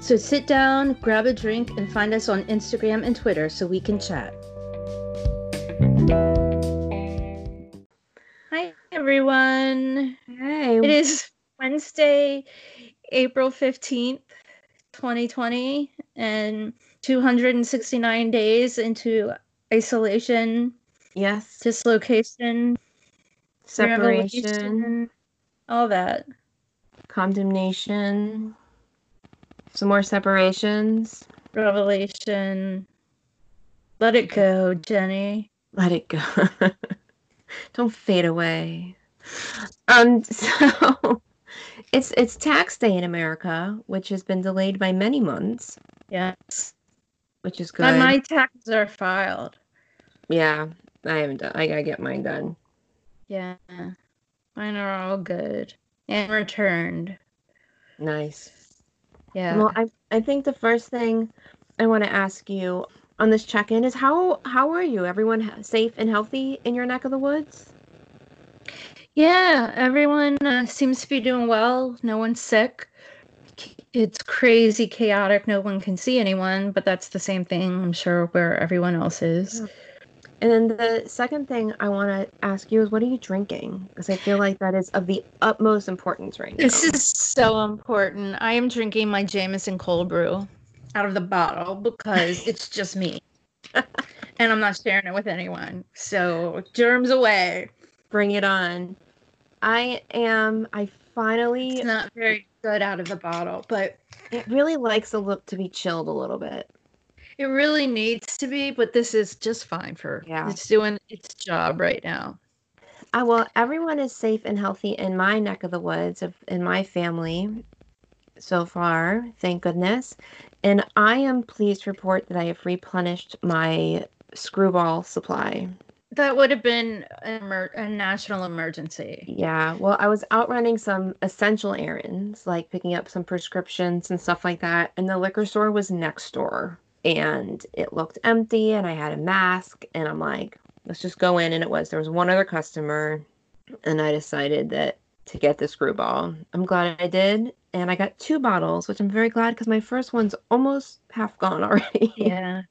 So sit down, grab a drink, and find us on Instagram and Twitter so we can chat. Hi, everyone. Hey, It is Wednesday, April 15th, 2020, and 269 days into isolation, yes, dislocation, separation, all that. condemnation, some more separations. Revelation. Let it go, Jenny. Let it go. Don't fade away. Um, so it's it's tax day in America, which has been delayed by many months, Yes. which is good. And my taxes are filed. Yeah, I haven't done. I gotta get mine done. Yeah. Mine are all good. And returned. Nice. Yeah. Well, I I think the first thing I want to ask you on this check-in is how how are you? Everyone safe and healthy in your neck of the woods? Yeah, everyone uh, seems to be doing well. No one's sick. It's crazy chaotic. No one can see anyone, but that's the same thing, I'm sure, where everyone else is. And then the second thing I want to ask you is what are you drinking? Because I feel like that is of the utmost importance right now. This is so important. I am drinking my Jameson cold brew out of the bottle because it's just me. and I'm not sharing it with anyone. So, germs away. Bring it on. I am. I finally. It's not very good out of the bottle, but It really likes the look to be chilled a little bit. It really needs to be. But this is just fine for Yeah. it's doing its job right now. Uh, well, everyone is safe and healthy in my neck of the woods, of in my family, so far. Thank goodness. And I am pleased to report that I have replenished my screwball supply. That would have been emer- a national emergency. Yeah, well, I was out running some essential errands, like picking up some prescriptions and stuff like that, and the liquor store was next door. And it looked empty, and I had a mask, and I'm like, let's just go in. And it was, there was one other customer, and I decided that to get the screwball. I'm glad I did. And I got two bottles, which I'm very glad because my first one's almost half gone already. Yeah,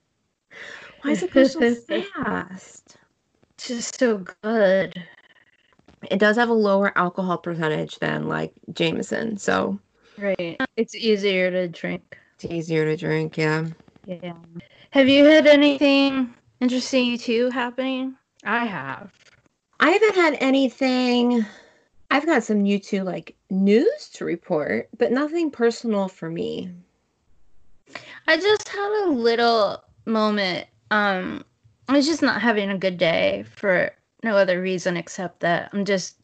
Why is it go so fast? it's just so good. It does have a lower alcohol percentage than like Jameson, so Right. It's easier to drink. it's easier to drink. Yeah. Yeah. Have you had anything interesting too happening? I have. I haven't had anything. I've got some U2 like news to report, but nothing personal for me. I just had a little moment. Um, I was just not having a good day for no other reason except that I'm just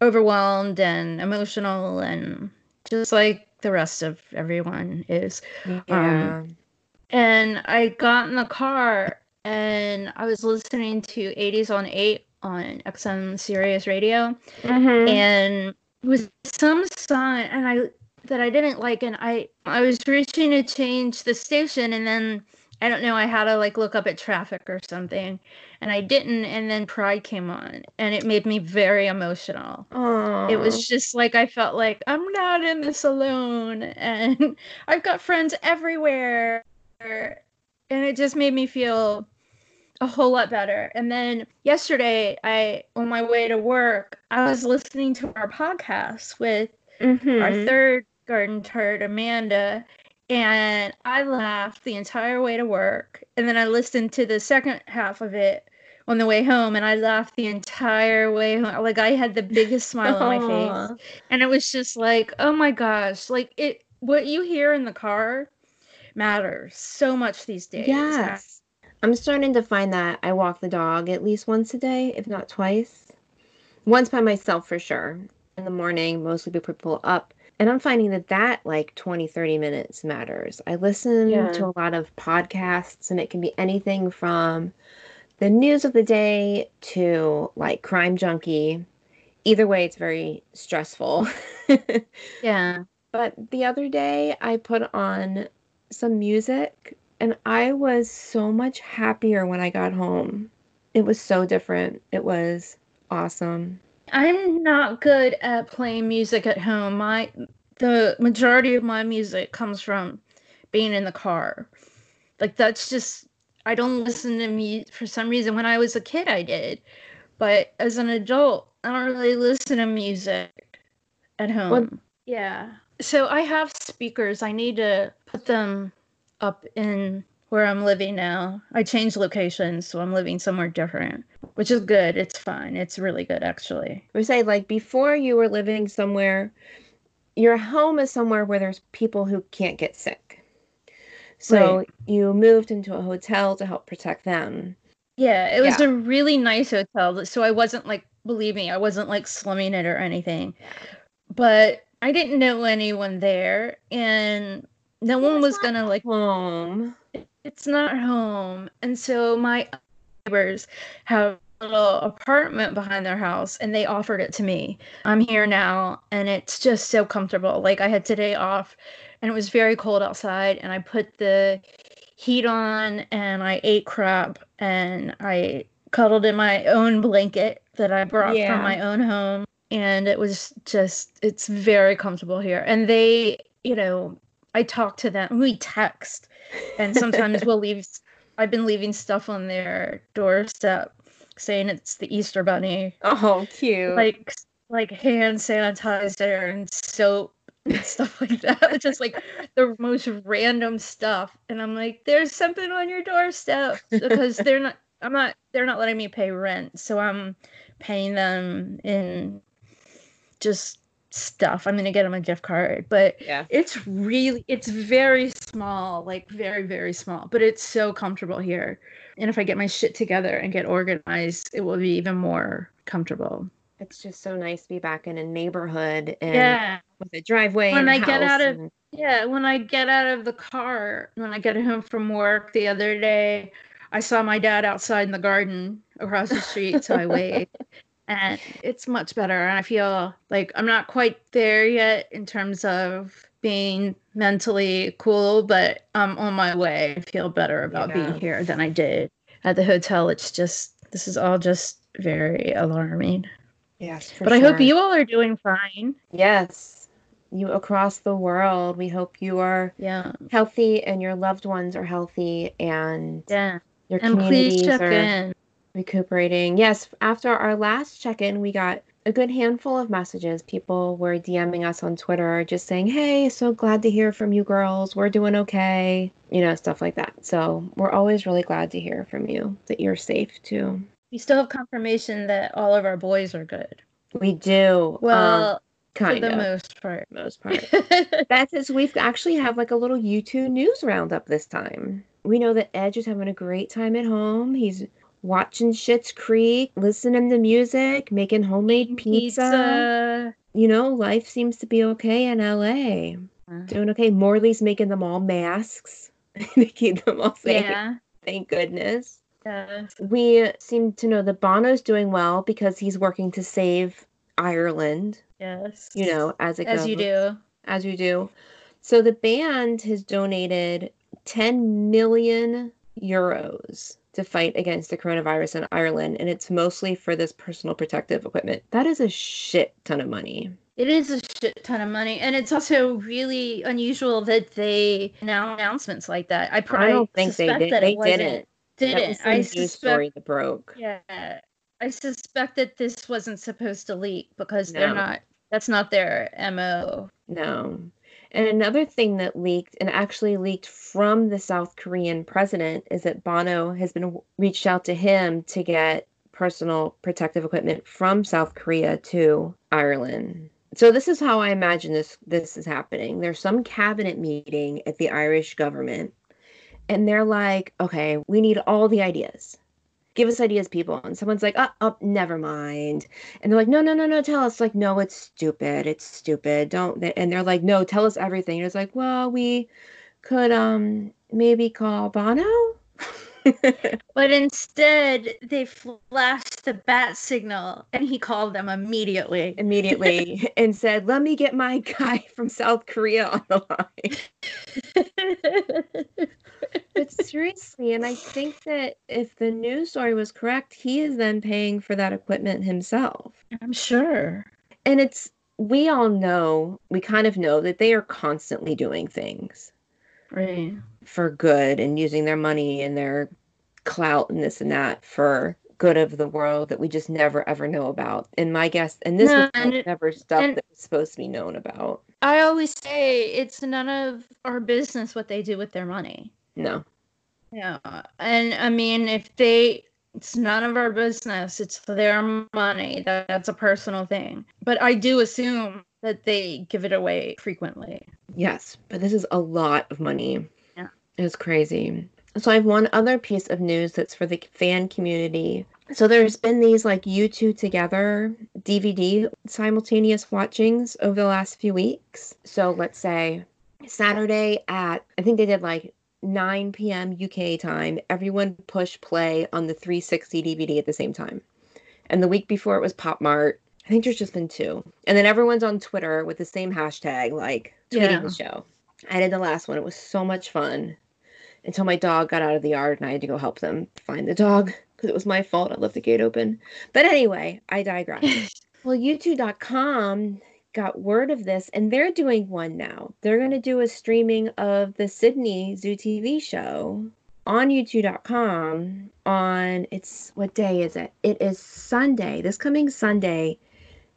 overwhelmed and emotional and just like the rest of everyone is. Yeah. And I got in the car and I was listening to 80s on 8 on XM Sirius Radio. Mhm. and with some song and I that I didn't like and I I was reaching to change the station and then I don't know I had to like look up at traffic or something and I didn't and then Pride came on and it made me very emotional. Aw. It was just like I felt like I'm not in this alone and I've got friends everywhere and it just made me feel a whole lot better. And then yesterday I on my way to work, I was listening to our podcast with Mhm. our third garden tart, Amanda, and I laughed the entire way to work. And then I listened to the second half of it on the way home and I laughed the entire way home. Like I had the biggest smile on my face. And it was just like, oh my gosh, like it what you hear in the car matters so much these days. Yes. I'm starting to find that I walk the dog at least once a day, if not twice. Once by myself for sure. In the morning, mostly people up. And I'm finding that that like 20, 30 minutes matters. I listen Yeah. to a lot of podcasts, and it can be anything from the news of the day to like Crime Junkie. Either way, it's very stressful. Yeah. But the other day, I put on some music and I was so much happier when I got home. It was so different. It was awesome. I'm not good at playing music at home. My the majority of my music comes from being in the car. Like that's just I don't listen to music for some reason. When I was a kid, I did, but as an adult, I don't really listen to music at home. yeah. So I have speakers. I need to put them up in where I'm living now. I changed locations, so I'm living somewhere different, which is good. It's fine. It's really good, actually. We say like before you were living somewhere, your home is somewhere where there's people who can't get sick. So Right. you moved into a hotel to help protect them. Yeah, it was Yeah. a really nice hotel. So I wasn't like, believe me, I wasn't like slumming it or anything. But I didn't know anyone there, and no one was gonna like, Home. it's not home. And so my neighbors have a little apartment behind their house, and they offered it to me. I'm here now, and it's just so comfortable. Like I had today off, and it was very cold outside, and I put the heat on, and I ate crap, and I cuddled in my own blanket that I brought Yeah. from my own home. And it was just, it's very comfortable here. And they, you know, I talk to them, we text, and sometimes we'll leave, I've been leaving stuff on their doorstep saying it's the Easter Bunny, Oh, cute. like, like hand sanitizer and soap and stuff like that. Just like the most random stuff. And I'm like, there's something on your doorstep because they're not, I'm not, they're not letting me pay rent. So I'm paying them in just stuff. I'm going to get him a gift card. But yeah. it's really, it's very small, like very, very small, but it's so comfortable here. And if I get my shit together and get organized, it will be even more comfortable. It's just so nice to be back in a neighborhood and Yeah. with a driveway. When I get out of- and- Yeah, when I get out of the car, when I get home from work the other day, I saw my dad outside in the garden across the street, so I waved. And it's much better. And I feel like I'm not quite there yet in terms of being mentally cool, but I'm on my way. I feel better about Yeah. being here than I did at the hotel. It's just, this is all just very alarming. Yes, but I hope you all are doing fine. Yes. You across the world. We hope you are Yeah. healthy and your loved ones are healthy and Yeah. your And communities please check are in. Recuperating. Yes, after our last check-in, we got a good handful of messages. People were DMing us on Twitter just saying, "Hey, so glad to hear from you girls. We're doing okay." You know, stuff like that. So, we're always really glad to hear from you that you're safe too. We still have confirmation that all of our boys are good. We do. Well, um, for kind the of most part. most part. That's is we've actually have like a little U2 news roundup this time. We know that Edge is having a great time at home. He's watching Schitt's Creek, listening to music, making homemade pizza. You know, life seems to be okay in LA. Uh-huh. Doing okay. Morleigh's making them all masks to keep them all safe. Yeah. Thank goodness. Yeah. We seem to know that Bono's doing well because he's working to save Ireland, Yes. you know, as it as goes you do. as you do. So the band has donated 10 million euros to fight against the coronavirus in Ireland, and it's mostly for this personal protective equipment. That is a shit ton of money. It is a shit ton of money, and it's also really unusual that they now announcements like that. I, pr- I don't think they did. that They didn't. Didn't That was some I suspect? story that broke. Yeah, I suspect that this wasn't supposed to leak because they're not. That's not their mo. No. And another thing that leaked, and actually leaked from the South Korean president, is that Bono has been reached out to him to get personal protective equipment from South Korea to Ireland. So this is how I imagine this this is happening. There's some cabinet meeting at the Irish government, and they're like, "Okay, we need all the ideas. Give us ideas, people. And someone's like, oh, oh, never mind. And they're like, no, no, no, no, tell us. Like, no, it's stupid. It's stupid. Don't. And they're like, no, tell us everything. And it's like, well, we could um maybe call Bono. but instead, they flashed the bat signal and he called them immediately. Immediately and said, Let me get my guy from South Korea on the line. seriously, and I think that if the news story was correct, he is then paying for that equipment himself. I'm sure. And it's, we all know, we kind of know that they are constantly doing things. Right. For good and using their money and their clout and this and that for good of the world that we just never ever know about. And my guess, and this no, was never stuff and, that was supposed to be known about. I always say it's none of our business what they do with their money. No. Yeah. And I mean, if they, it's none of our business, it's their money. That, that's a personal thing. But I do assume that they give it away frequently. Yes. But this is a lot of money. Yeah. It's crazy. So I have one other piece of news that's for the fan community. So there's been these like U2 together DVD simultaneous watchings over the last few weeks. So let's say Saturday at I think they did like 9 p.m. UK time, everyone push play on the 360 DVD at the same time. And the week before it was Pop Mart. I think there's just been two. And then everyone's on Twitter with the same hashtag, like tweeting yeah. the show. I did the last one. It was so much fun until my dog got out of the yard and I had to go help them find the dog because it was my fault. I left the gate open. But anyway, I digress. well, U2.com got word of this and they're doing one now. They're going to do a streaming of the Sydney Zoo TV show on U2.com on it's what day is it? It is Sunday. This coming Sunday,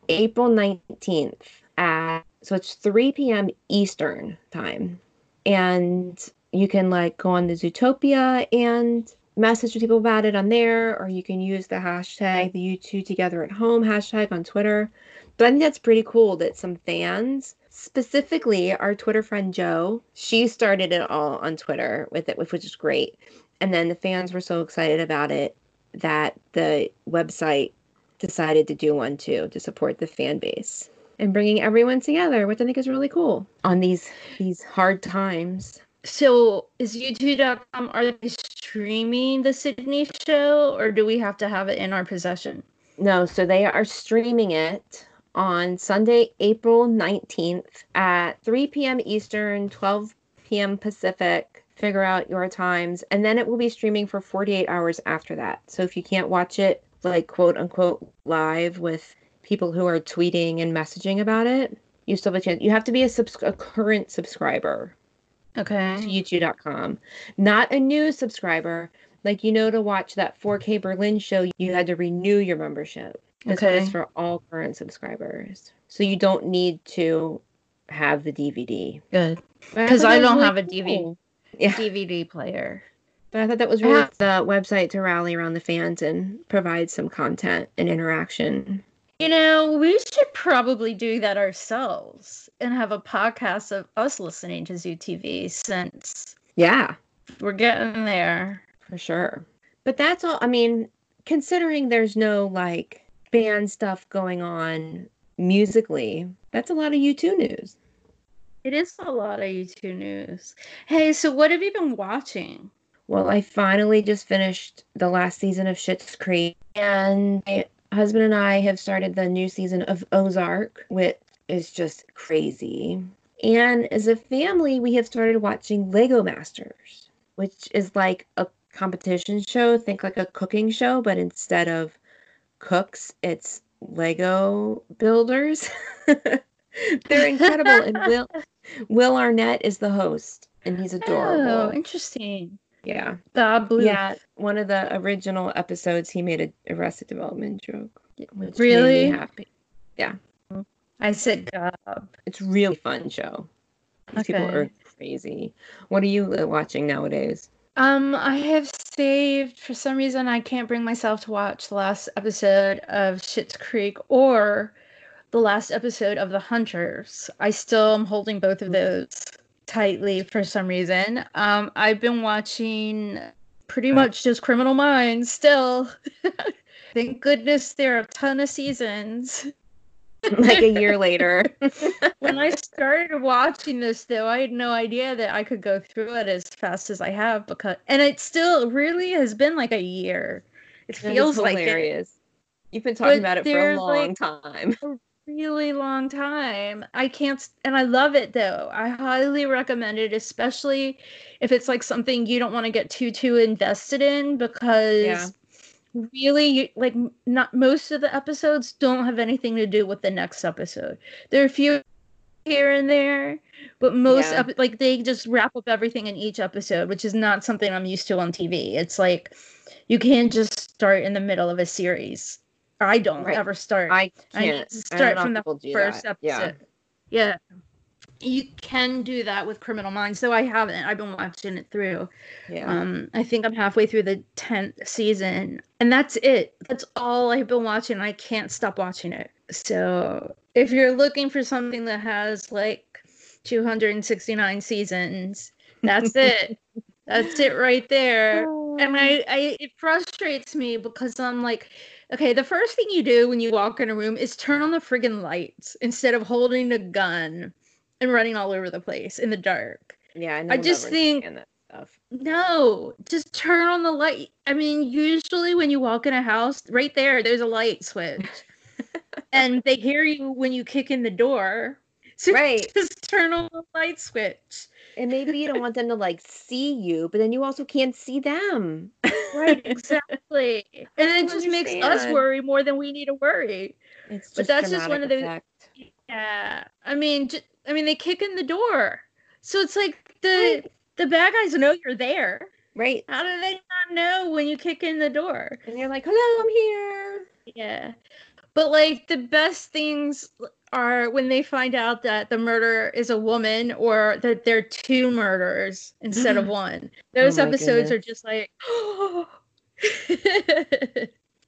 April 19th at so it's 3 p.m. Eastern time. And you can like go on the Zootopia and message people about it on there, or you can use the hashtag the U2 together at home hashtag on Twitter. But I think that's pretty cool that some fans, specifically our Twitter friend Joe, she started it all on Twitter with it, which is great. And then the fans were so excited about it that the website decided to do one too to support the fan base and bringing everyone together, which I think is really cool on these these hard times. So is U2.com are they streaming the Sydney show or do we have to have it in our possession? No, so they are streaming it on Sunday, April 19th at 3 p.m. Eastern, 12 p.m. Pacific. Figure out your times. And then it will be streaming for 48 hours after that. So if you can't watch it, like quote unquote, live with people who are tweeting and messaging about it, you still have a chance. You have to be a, subs- a current subscriber. Okay. To U2.com. Not a new subscriber. Like, you know, to watch that 4K Berlin show, you had to renew your membership. This okay. is for all current subscribers. So you don't need to have the DVD. Good. Because I, I don't really have a DVD cool. yeah. DVD player. But I thought that was really yeah. the website to rally around the fans and provide some content and interaction. You know, we should probably do that ourselves and have a podcast of us listening to Zoo TV since Yeah. We're getting there. For sure. But that's all I mean, considering there's no like band stuff going on musically, that's a lot of U2 news. It is a lot of U2 news. Hey, so what have you been watching? Well, I finally just finished the last season of Schitt's Creek, and my husband and I have started the new season of Ozark, which is just crazy. And as a family, we have started watching Lego Masters, which is like a competition show. Think like a cooking show, but instead of cooks, it's Lego builders. They're incredible. and Will Will Arnett is the host, and he's adorable. Oh, interesting. Yeah. The blue. Yeah. One of the original episodes, he made a Arrested Development joke, which really happy. Yeah. I said Gob. It's really fun show. These okay. people are crazy. What are you uh, watching nowadays? Um, I have saved for some reason I can't bring myself to watch the last episode of Schitt's Creek or the last episode of The Hunters. I still am holding both of those tightly for some reason. Um, I've been watching pretty much just Criminal Minds still. Thank goodness there are a ton of seasons. like a year later. when I started watching this, though, I had no idea that I could go through it as fast as I have because, and it still really has been like a year. It feels like hilarious. It. You've been talking but about it for a long like, time. A really long time. I can't, and I love it though. I highly recommend it, especially if it's like something you don't want to get too too invested in because. Yeah really like not most of the episodes don't have anything to do with the next episode. There are a few here and there, but most yeah. ep- like they just wrap up everything in each episode, which is not something I'm used to on TV. It's like you can't just start in the middle of a series. I don't right. ever start. I can't I start from the first episode. Yeah. yeah you can do that with criminal minds though i haven't. I've been watching it through. Yeah. Um i think i'm halfway through the 10th season and that's it. That's all i've been watching. I can't stop watching it. So if you're looking for something that has like 269 seasons that's it. That's it right there. And I, I it frustrates me because i'm like okay the first thing you do when you walk in a room is turn on the friggin lights instead of holding a gun and running all over the place in the dark. Yeah, I, I just think stuff. No, just turn on the light. I mean, usually when you walk in a house, right there, there's a light switch, and they hear you when you kick in the door. So right, just turn on the light switch. And maybe you don't want them to like see you, but then you also can't see them. right, exactly. And it just understand. makes us worry more than we need to worry. It's but that's just one of the. Yeah, I mean, just, I mean, they kick in the door, so it's like the the bad guys know you're there. Right. How do they not know when you kick in the door? And you're like, "Hello, I'm here." Yeah. But like the best things are when they find out that the murderer is a woman or that there are two murderers instead of one. Oh Those oh episodes goodness. are just like oh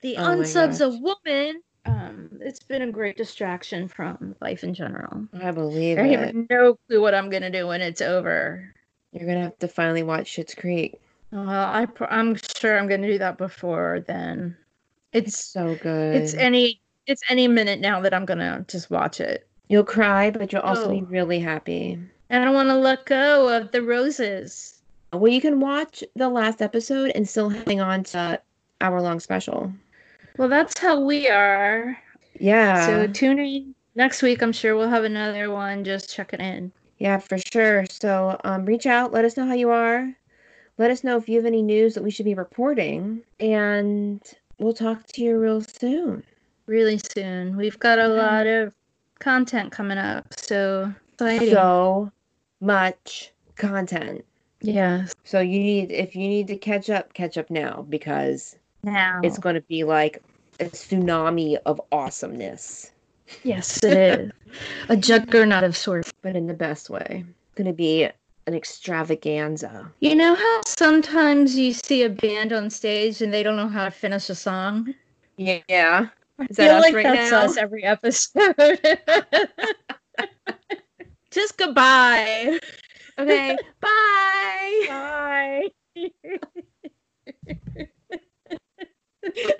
the oh unsubs a woman um, it's been a great distraction from life in general. I believe I it. have no clue what I'm gonna do when it's over. You're gonna have to finally watch Schitt's Creek. Well, I I'm sure I'm gonna do that before then. It's, it's so good. It's any it's any minute now that I'm gonna just watch it. You'll cry, but you'll also oh. be really happy. And I want to let go of the roses. Well, you can watch the last episode and still hang on to hour long special. Well, that's how we are. Yeah. So tune in next week. I'm sure we'll have another one. Just check it in. Yeah, for sure. So um, reach out. Let us know how you are. Let us know if you have any news that we should be reporting. And we'll talk to you real soon. Really soon. We've got a lot of content coming up. So exciting. So much content. Yeah. So you need if you need to catch up, catch up now because now it's going to be like a tsunami of awesomeness. Yes, it is. a juggernaut of sorts. But in the best way. It's going to be an extravaganza. You know how sometimes you see a band on stage and they don't know how to finish a song? Yeah. Is I feel like right that's now? us every episode. Just goodbye. Okay. Bye. Bye.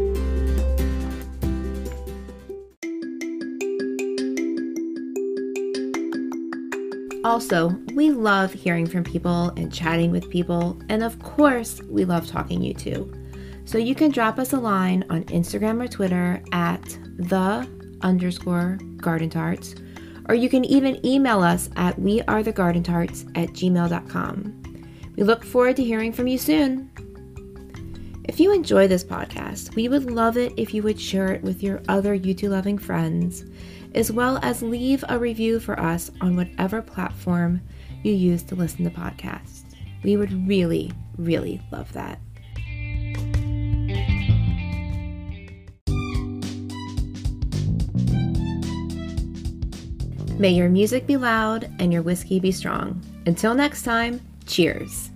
Also, we love hearing from people and chatting with people, and of course, we love talking U2. So you can drop us a line on Instagram or Twitter at the underscore garden tarts, or you can even email us at wearethegardentarts at gmail.com. We look forward to hearing from you soon. If you enjoy this podcast, we would love it if you would share it with your other U2 loving friends, as well as leave a review for us on whatever platform you use to listen to podcasts. We would really, really love that. May your music be loud and your whiskey be strong. Until next time, cheers.